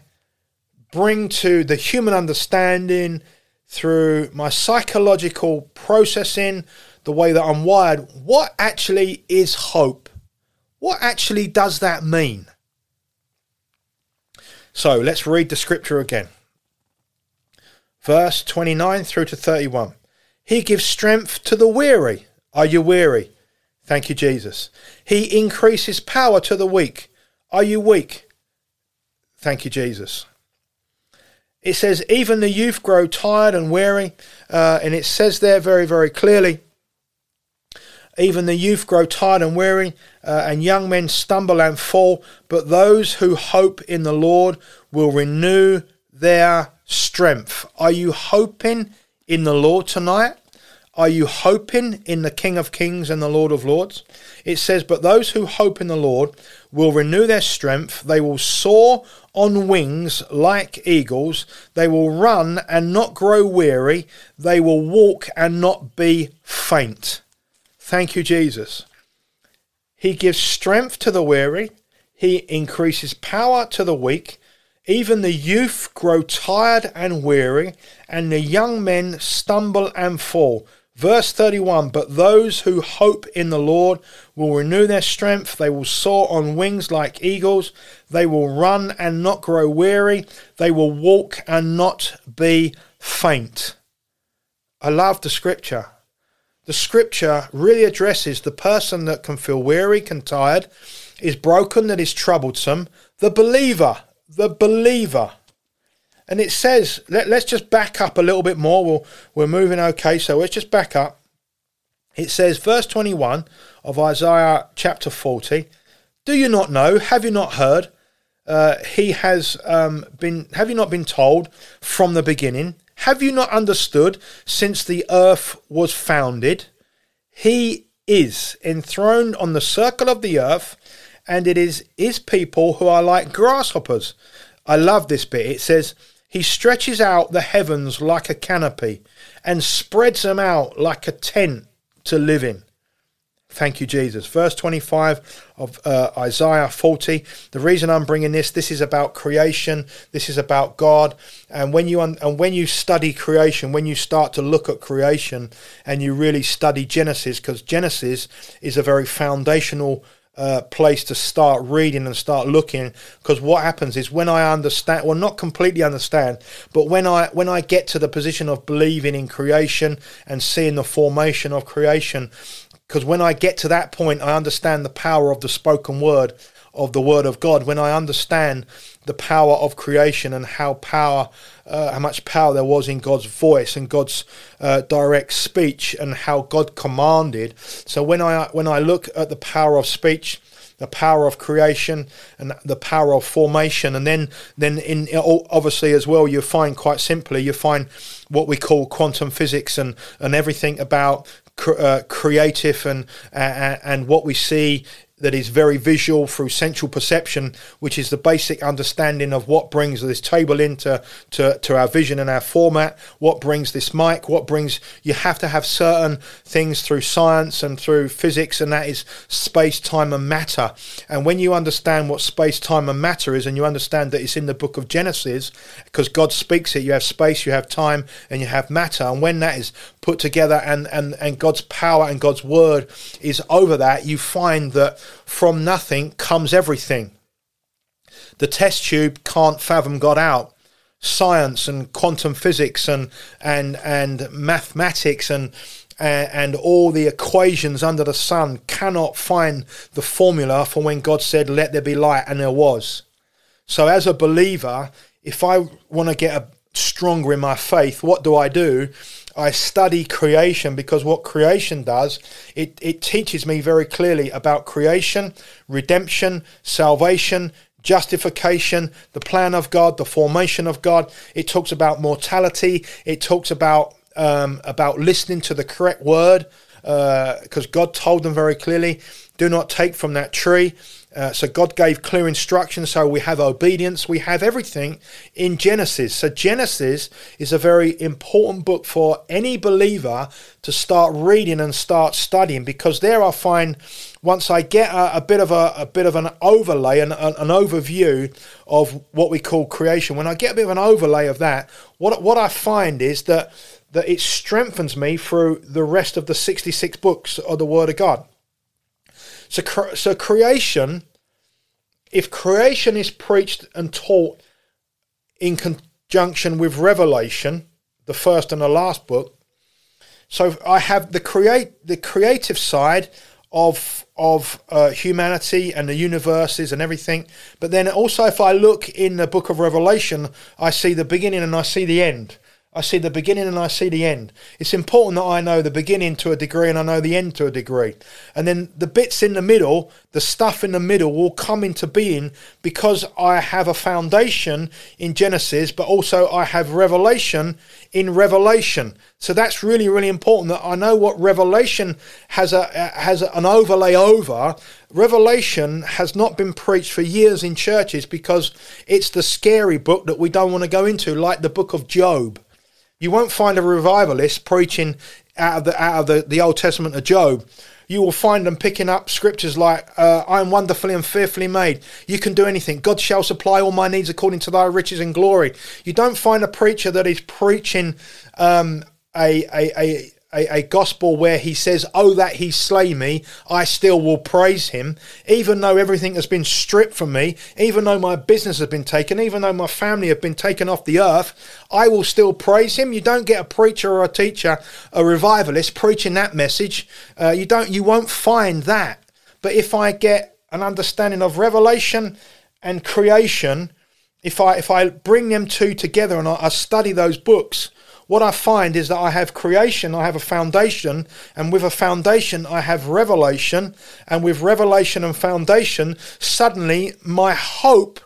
Speaker 1: bring to the human understanding through my psychological processing, the way that I'm wired, what actually is hope? What actually does that mean? So let's read the scripture again. Verse 29 through to 31. He gives strength to the weary. Are you weary? Thank you, Jesus. He increases power to the weak. Are you weak? Thank you, Jesus. It says, even the youth grow tired and weary. Uh, and it says there very, very clearly, even the youth grow tired and weary, uh, and young men stumble and fall. But those who hope in the Lord will renew their strength. Are you hoping in the Lord tonight? Are you hoping in the King of Kings and the Lord of Lords? It says, But those who hope in the Lord will renew their strength. They will soar on wings like eagles. They will run and not grow weary. They will walk and not be faint. Thank you, Jesus. He gives strength to the weary. He increases power to the weak. Even the youth grow tired and weary, and the young men stumble and fall. Verse 31 But those who hope in the Lord will renew their strength. They will soar on wings like eagles. They will run and not grow weary. They will walk and not be faint. I love the scripture. The scripture really addresses the person that can feel weary, can tired, is broken, that is troublesome. The believer, the believer and it says, let, us just back up a little bit more. We'll, we're moving okay, so let's just back up. It says, verse 21 of Isaiah chapter 40 Do you not know? Have you not heard? Uh, he has um, been, have you not been told from the beginning? Have you not understood since the earth was founded? He is enthroned on the circle of the earth, and it is his people who are like grasshoppers. I love this bit. It says, he stretches out the heavens like a canopy and spreads them out like a tent to live in. Thank you, Jesus. Verse 25 of uh, Isaiah 40. The reason I'm bringing this, this is about creation. This is about God. And when you un- and when you study creation, when you start to look at creation, and you really study Genesis, because Genesis is a very foundational uh, place to start reading and start looking because what happens is when I understand well not completely understand but when I when I get to the position of believing in creation and seeing the formation of creation because when I get to that point, I understand the power of the spoken word of the word of God. When I understand the power of creation and how power, uh, how much power there was in God's voice and God's uh, direct speech, and how God commanded. So when I when I look at the power of speech, the power of creation and the power of formation. And then then in obviously as well you find quite simply you find what we call quantum physics and and everything about uh, creative and uh, and what we see that is very visual through central perception, which is the basic understanding of what brings this table into to, to our vision and our format, what brings this mic, what brings you have to have certain things through science and through physics, and that is space, time, and matter. And when you understand what space, time, and matter is, and you understand that it's in the book of Genesis, because God speaks it, you have space, you have time, and you have matter. And when that is put together and, and, and God's power and God's word is over that, you find that from nothing comes everything. The test tube can't fathom God out. Science and quantum physics and and and mathematics and and all the equations under the sun cannot find the formula for when God said, "Let there be light," and there was. So, as a believer, if I want to get a stronger in my faith, what do I do? I study creation because what creation does, it, it teaches me very clearly about creation, redemption, salvation, justification, the plan of God, the formation of God. It talks about mortality. It talks about um, about listening to the correct word because uh, God told them very clearly, "Do not take from that tree." Uh, so God gave clear instructions. So we have obedience. We have everything in Genesis. So Genesis is a very important book for any believer to start reading and start studying because there I find once I get a, a bit of a, a, bit of an overlay and an, overview of what we call creation. When I get a bit of an overlay of that, what what I find is that that it strengthens me through the rest of the 66 books of the Word of God. So, so creation, if creation is preached and taught in conjunction with Revelation, the first and the last book, so I have the create the creative side of of uh, humanity and the universes and everything. But then also, if I look in the book of Revelation, I see the beginning and I see the end. I see the beginning and I see the end. It's important that I know the beginning to a degree and I know the end to a degree. And then the bits in the middle, the stuff in the middle will come into being because I have a foundation in Genesis, but also I have revelation in Revelation. So that's really, really important that I know what Revelation has a uh, has an overlay over. Revelation has not been preached for years in churches because it's the scary book that we don't want to go into, like the book of Job. You won't find a revivalist preaching out of the out of the, the Old Testament of Job. You will find them picking up scriptures like, uh, "I am wonderfully and fearfully made. You can do anything. God shall supply all my needs according to Thy riches and glory." You don't find a preacher that is preaching um, a, a, a a, a, gospel where he says, Oh, that he slay me, I still will praise him. Even though everything has been stripped from me, even though my business has been taken, even though my family have been taken off the earth, I will still praise him. You don't get a preacher or a teacher, a revivalist preaching that message. Uh, you don't, you won't find that. But if I get an understanding of revelation and creation, if I if I bring them two together and I, I study those books, what I find is that I have creation, I have a foundation, and with a foundation, I have revelation, and with revelation and foundation, suddenly my hope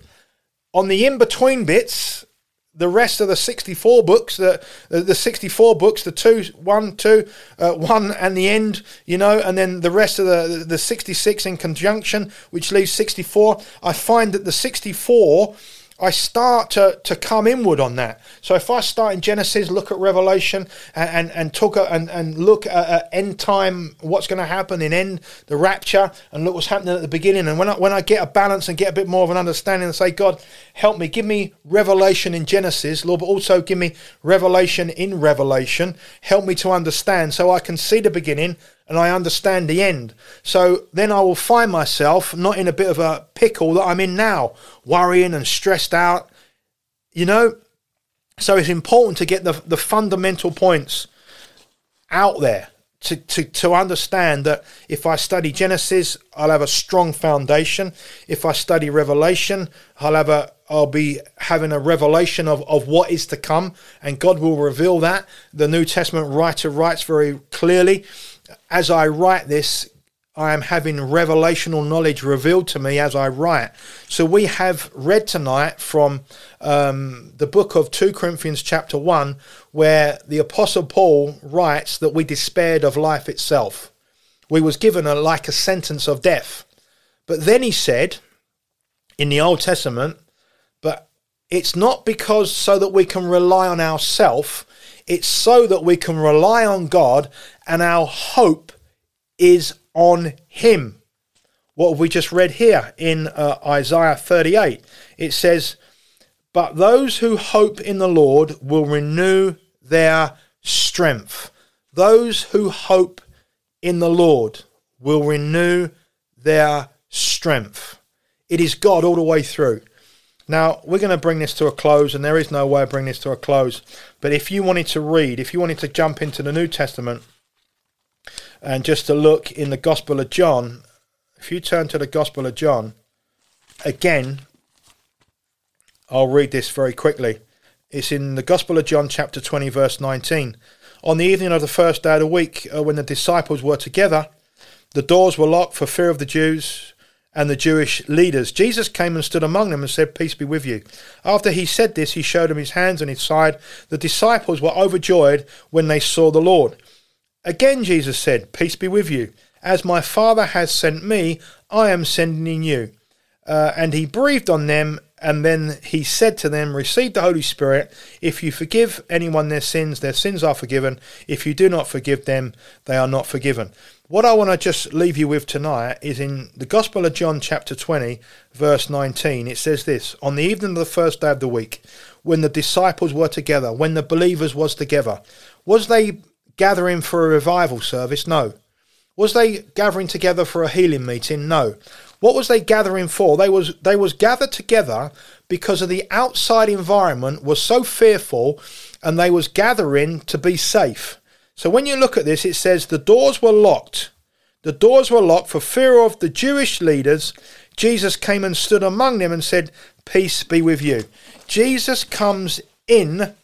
Speaker 1: on the in between bits the rest of the 64 books, the the 64 books, the two, one, two, uh, one, and the end, you know, and then the rest of the the 66 in conjunction, which leaves 64. I find that the 64 I start to, to come inward on that. So if I start in Genesis, look at Revelation, and and, and talk uh, and, and look at, at end time, what's going to happen in end the rapture, and look what's happening at the beginning. And when I when I get a balance and get a bit more of an understanding, and say, God, help me, give me revelation in Genesis, Lord, but also give me revelation in Revelation. Help me to understand, so I can see the beginning and I understand the end. So then I will find myself not in a bit of a pickle that I'm in now, worrying and stressed out. You know? So it's important to get the, the fundamental points out there to, to, to understand that if I study Genesis, I'll have a strong foundation. If I study Revelation, I'll have a I'll be having a revelation of, of what is to come, and God will reveal that. The New Testament writer writes very clearly as I write this, I am having revelational knowledge revealed to me as I write. So we have read tonight from um, the book of 2 Corinthians, chapter 1, where the Apostle Paul writes that we despaired of life itself. We was given a, like a sentence of death. But then he said in the Old Testament, but it's not because so that we can rely on ourselves, it's so that we can rely on God and our hope is on Him. What have we just read here in uh, Isaiah 38? It says, But those who hope in the Lord will renew their strength. Those who hope in the Lord will renew their strength. It is God all the way through. Now, we're going to bring this to a close, and there is no way of bringing this to a close. But if you wanted to read, if you wanted to jump into the New Testament and just to look in the Gospel of John, if you turn to the Gospel of John, again, I'll read this very quickly. It's in the Gospel of John, chapter 20, verse 19. On the evening of the first day of the week, uh, when the disciples were together, the doors were locked for fear of the Jews and the Jewish leaders. Jesus came and stood among them and said, Peace be with you. After he said this, he showed them his hands and his side. The disciples were overjoyed when they saw the Lord. Again, Jesus said, Peace be with you. As my Father has sent me, I am sending you. Uh, and he breathed on them, and then he said to them, Receive the Holy Spirit. If you forgive anyone their sins, their sins are forgiven. If you do not forgive them, they are not forgiven. What I want to just leave you with tonight is in the Gospel of John, chapter 20, verse 19. It says this On the evening of the first day of the week, when the disciples were together, when the believers was together, was they gathering for a revival service? No. Was they gathering together for a healing meeting? No. What was they gathering for? They was they was gathered together because of the outside environment was so fearful and they was gathering to be safe. So when you look at this, it says the doors were locked. The doors were locked for fear of the Jewish leaders. Jesus came and stood among them and said, Peace be with you. Jesus comes in,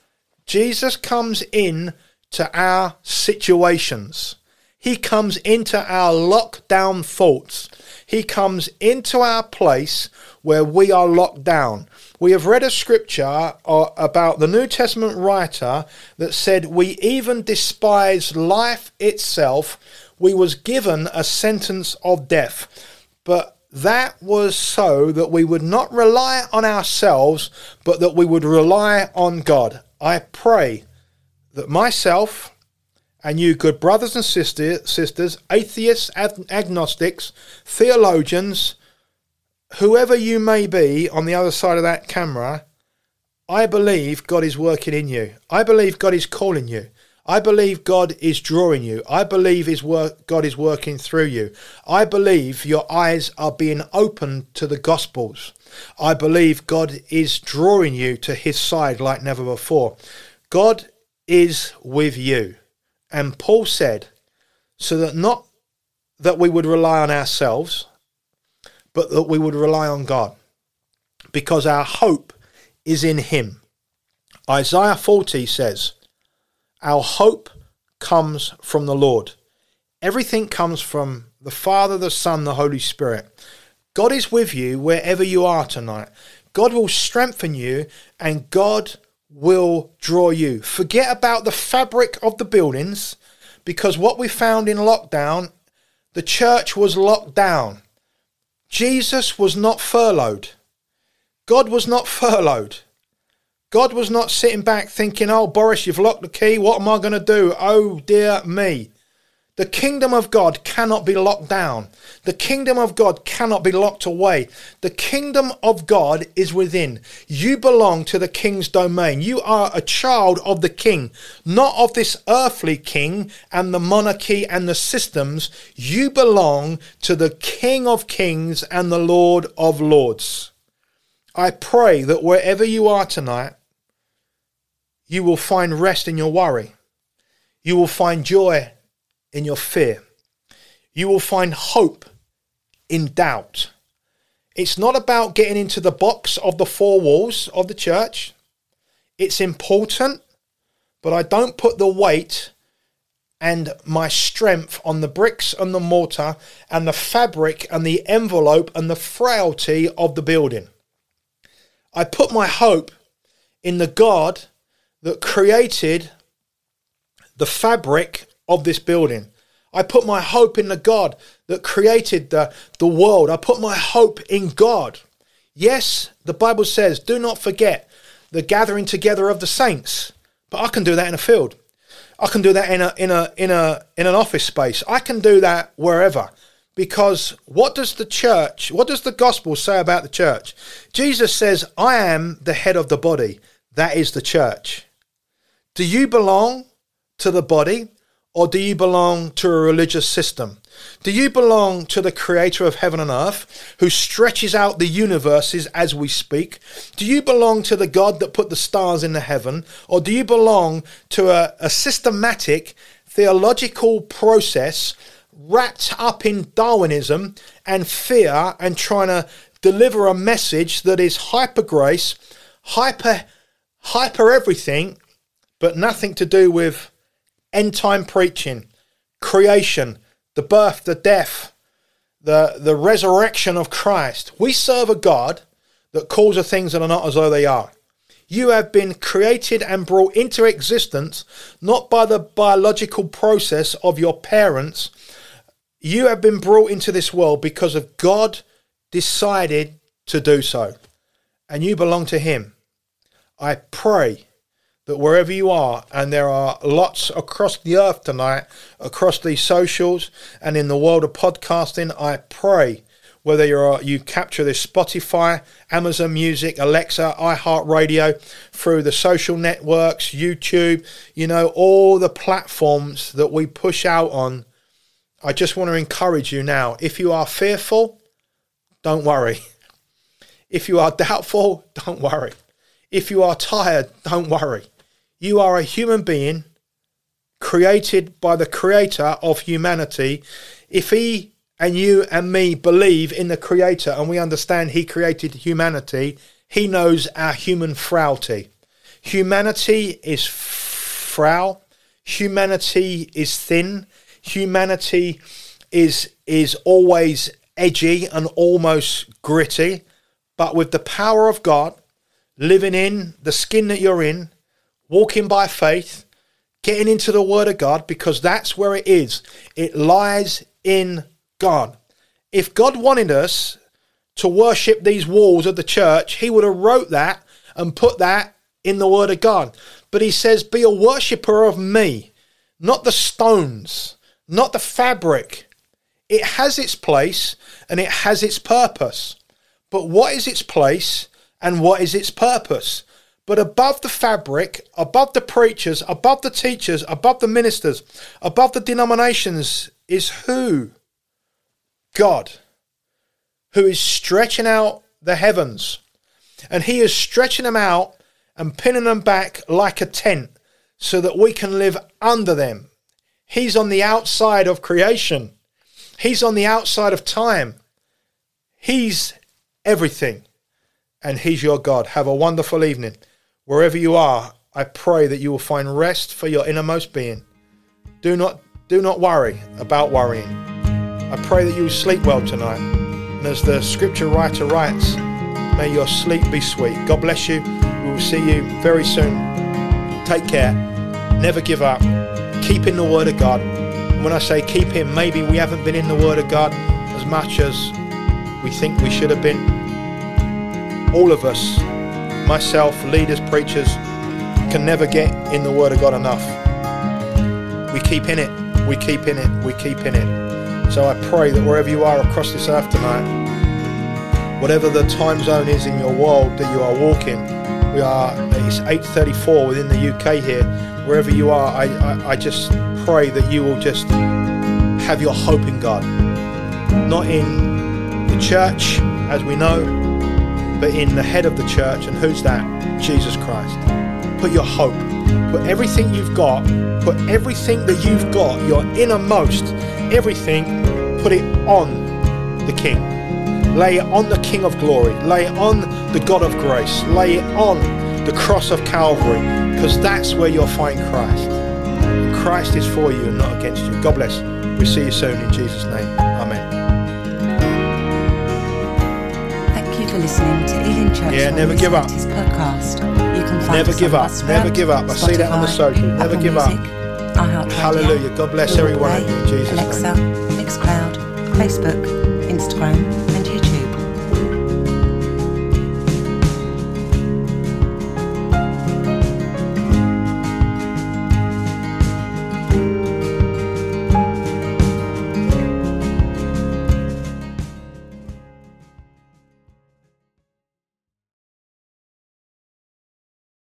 Speaker 1: Jesus comes in to our situations. He comes into our lockdown thoughts. He comes into our place where we are locked down. We have read a scripture uh, about the New Testament writer that said, We even despise life itself. We was given a sentence of death. But that was so that we would not rely on ourselves, but that we would rely on God. I pray that myself, and you, good brothers and sister, sisters, atheists, agnostics, theologians, whoever you may be on the other side of that camera, I believe God is working in you. I believe God is calling you. I believe God is drawing you. I believe His work, God is working through you. I believe your eyes are being opened to the Gospels. I believe God is drawing you to His side like never before. God is with you. And Paul said, so that not that we would rely on ourselves, but that we would rely on God because our hope is in Him. Isaiah 40 says, Our hope comes from the Lord. Everything comes from the Father, the Son, the Holy Spirit. God is with you wherever you are tonight. God will strengthen you and God will draw you. Forget about the fabric of the buildings because what we found in lockdown, the church was locked down. Jesus was not furloughed. God was not furloughed. God was not sitting back thinking, oh, Boris, you've locked the key. What am I going to do? Oh, dear me. The kingdom of God cannot be locked down. The kingdom of God cannot be locked away. The kingdom of God is within. You belong to the king's domain. You are a child of the king, not of this earthly king and the monarchy and the systems. You belong to the king of kings and the lord of lords. I pray that wherever you are tonight, you will find rest in your worry. You will find joy in your fear. You will find hope in doubt. It's not about getting into the box of the four walls of the church. It's important, but I don't put the weight and my strength on the bricks and the mortar and the fabric and the envelope and the frailty of the building. I put my hope in the God that created the fabric of this building. I put my hope in the God that created the, the world. I put my hope in God. Yes, the Bible says, do not forget the gathering together of the saints. But I can do that in a field. I can do that in a in a in a in an office space. I can do that wherever. Because what does the church, what does the gospel say about the church? Jesus says, I am the head of the body. That is the church. Do you belong to the body? Or do you belong to a religious system? Do you belong to the creator of heaven and earth who stretches out the universes as we speak? Do you belong to the God that put the stars in the heaven? Or do you belong to a, a systematic theological process wrapped up in Darwinism and fear and trying to deliver a message that is hyper grace, hyper, hyper everything, but nothing to do with end time preaching, creation, the birth, the death, the, the resurrection of Christ. We serve a God that calls the things that are not as though they are. You have been created and brought into existence not by the biological process of your parents. You have been brought into this world because of God decided to do so. And you belong to Him. I pray that wherever you are, and there are lots across the earth tonight, across these socials and in the world of podcasting, I pray whether you're you capture this Spotify, Amazon Music, Alexa, iHeartRadio, through the social networks, YouTube, you know, all the platforms that we push out on. I just want to encourage you now. If you are fearful, don't worry. If you are doubtful, don't worry. If you are tired, don't worry. You are a human being created by the creator of humanity. If he and you and me believe in the creator and we understand he created humanity, he knows our human frailty. Humanity is frail. Humanity is thin. Humanity is is always edgy and almost gritty. But with the power of God living in the skin that you're in, walking by faith, getting into the Word of God, because that's where it is. It lies in God. If God wanted us to worship these walls of the church, He would have wrote that and put that in the Word of God. But He says, Be a worshipper of me, not the stones, not the fabric. It has its place and it has its purpose. But what is its place and what is its purpose? But above the fabric, above the preachers, above the teachers, above the ministers, above the denominations is who? God, who is stretching out the heavens. And He is stretching them out and pinning them back like a tent so that we can live under them. He's on the outside of creation, He's on the outside of time. He's everything. And He's your God. Have a wonderful evening. Wherever you are, I pray that you will find rest for your innermost being. Do not do not worry about worrying. I pray that you will sleep well tonight. And as the scripture writer writes, may your sleep be sweet. God bless you. We will see you very soon. Take care. Never give up. Keep in the Word of God. And when I say keep Him, maybe we haven't been in the Word of God as much as we think we should have been. all of us, myself, leaders, preachers, can never get in the Word of God enough. We keep in it, we keep in it, we keep in it. So I pray that wherever you are across this earth tonight, whatever the time zone is in your world that you are walking, we are it's 8:34 within the UK here. Wherever you are, I, I, I just pray that you will just have your hope in God, not in the church as we know, but in the head of the church. And who's that? Jesus Christ. Put your hope, put everything you've got, put everything that you've got, your innermost, everything, put it on the King. Lay it on the King of glory. Lay it on the God of grace. Lay it on the cross of Calvary, because that's where you'll find Christ. Christ is for you and not against you. God bless. We see you soon in Jesus' name. Amen.
Speaker 2: For listening to Ealing Church.
Speaker 1: Yeah, never give up.
Speaker 2: Podcast. You can find
Speaker 1: Never give up.
Speaker 2: Buzzsprout,
Speaker 1: Never give up. I see that on the
Speaker 2: Spotify,
Speaker 1: social. Never
Speaker 2: Apple
Speaker 1: give up.
Speaker 2: Music, iHeartRadio,
Speaker 1: Hallelujah. God bless
Speaker 2: Google
Speaker 1: every one of
Speaker 2: Play,
Speaker 1: Jesus'
Speaker 2: Alexa,
Speaker 1: name.
Speaker 2: Mixcloud, Facebook, Instagram,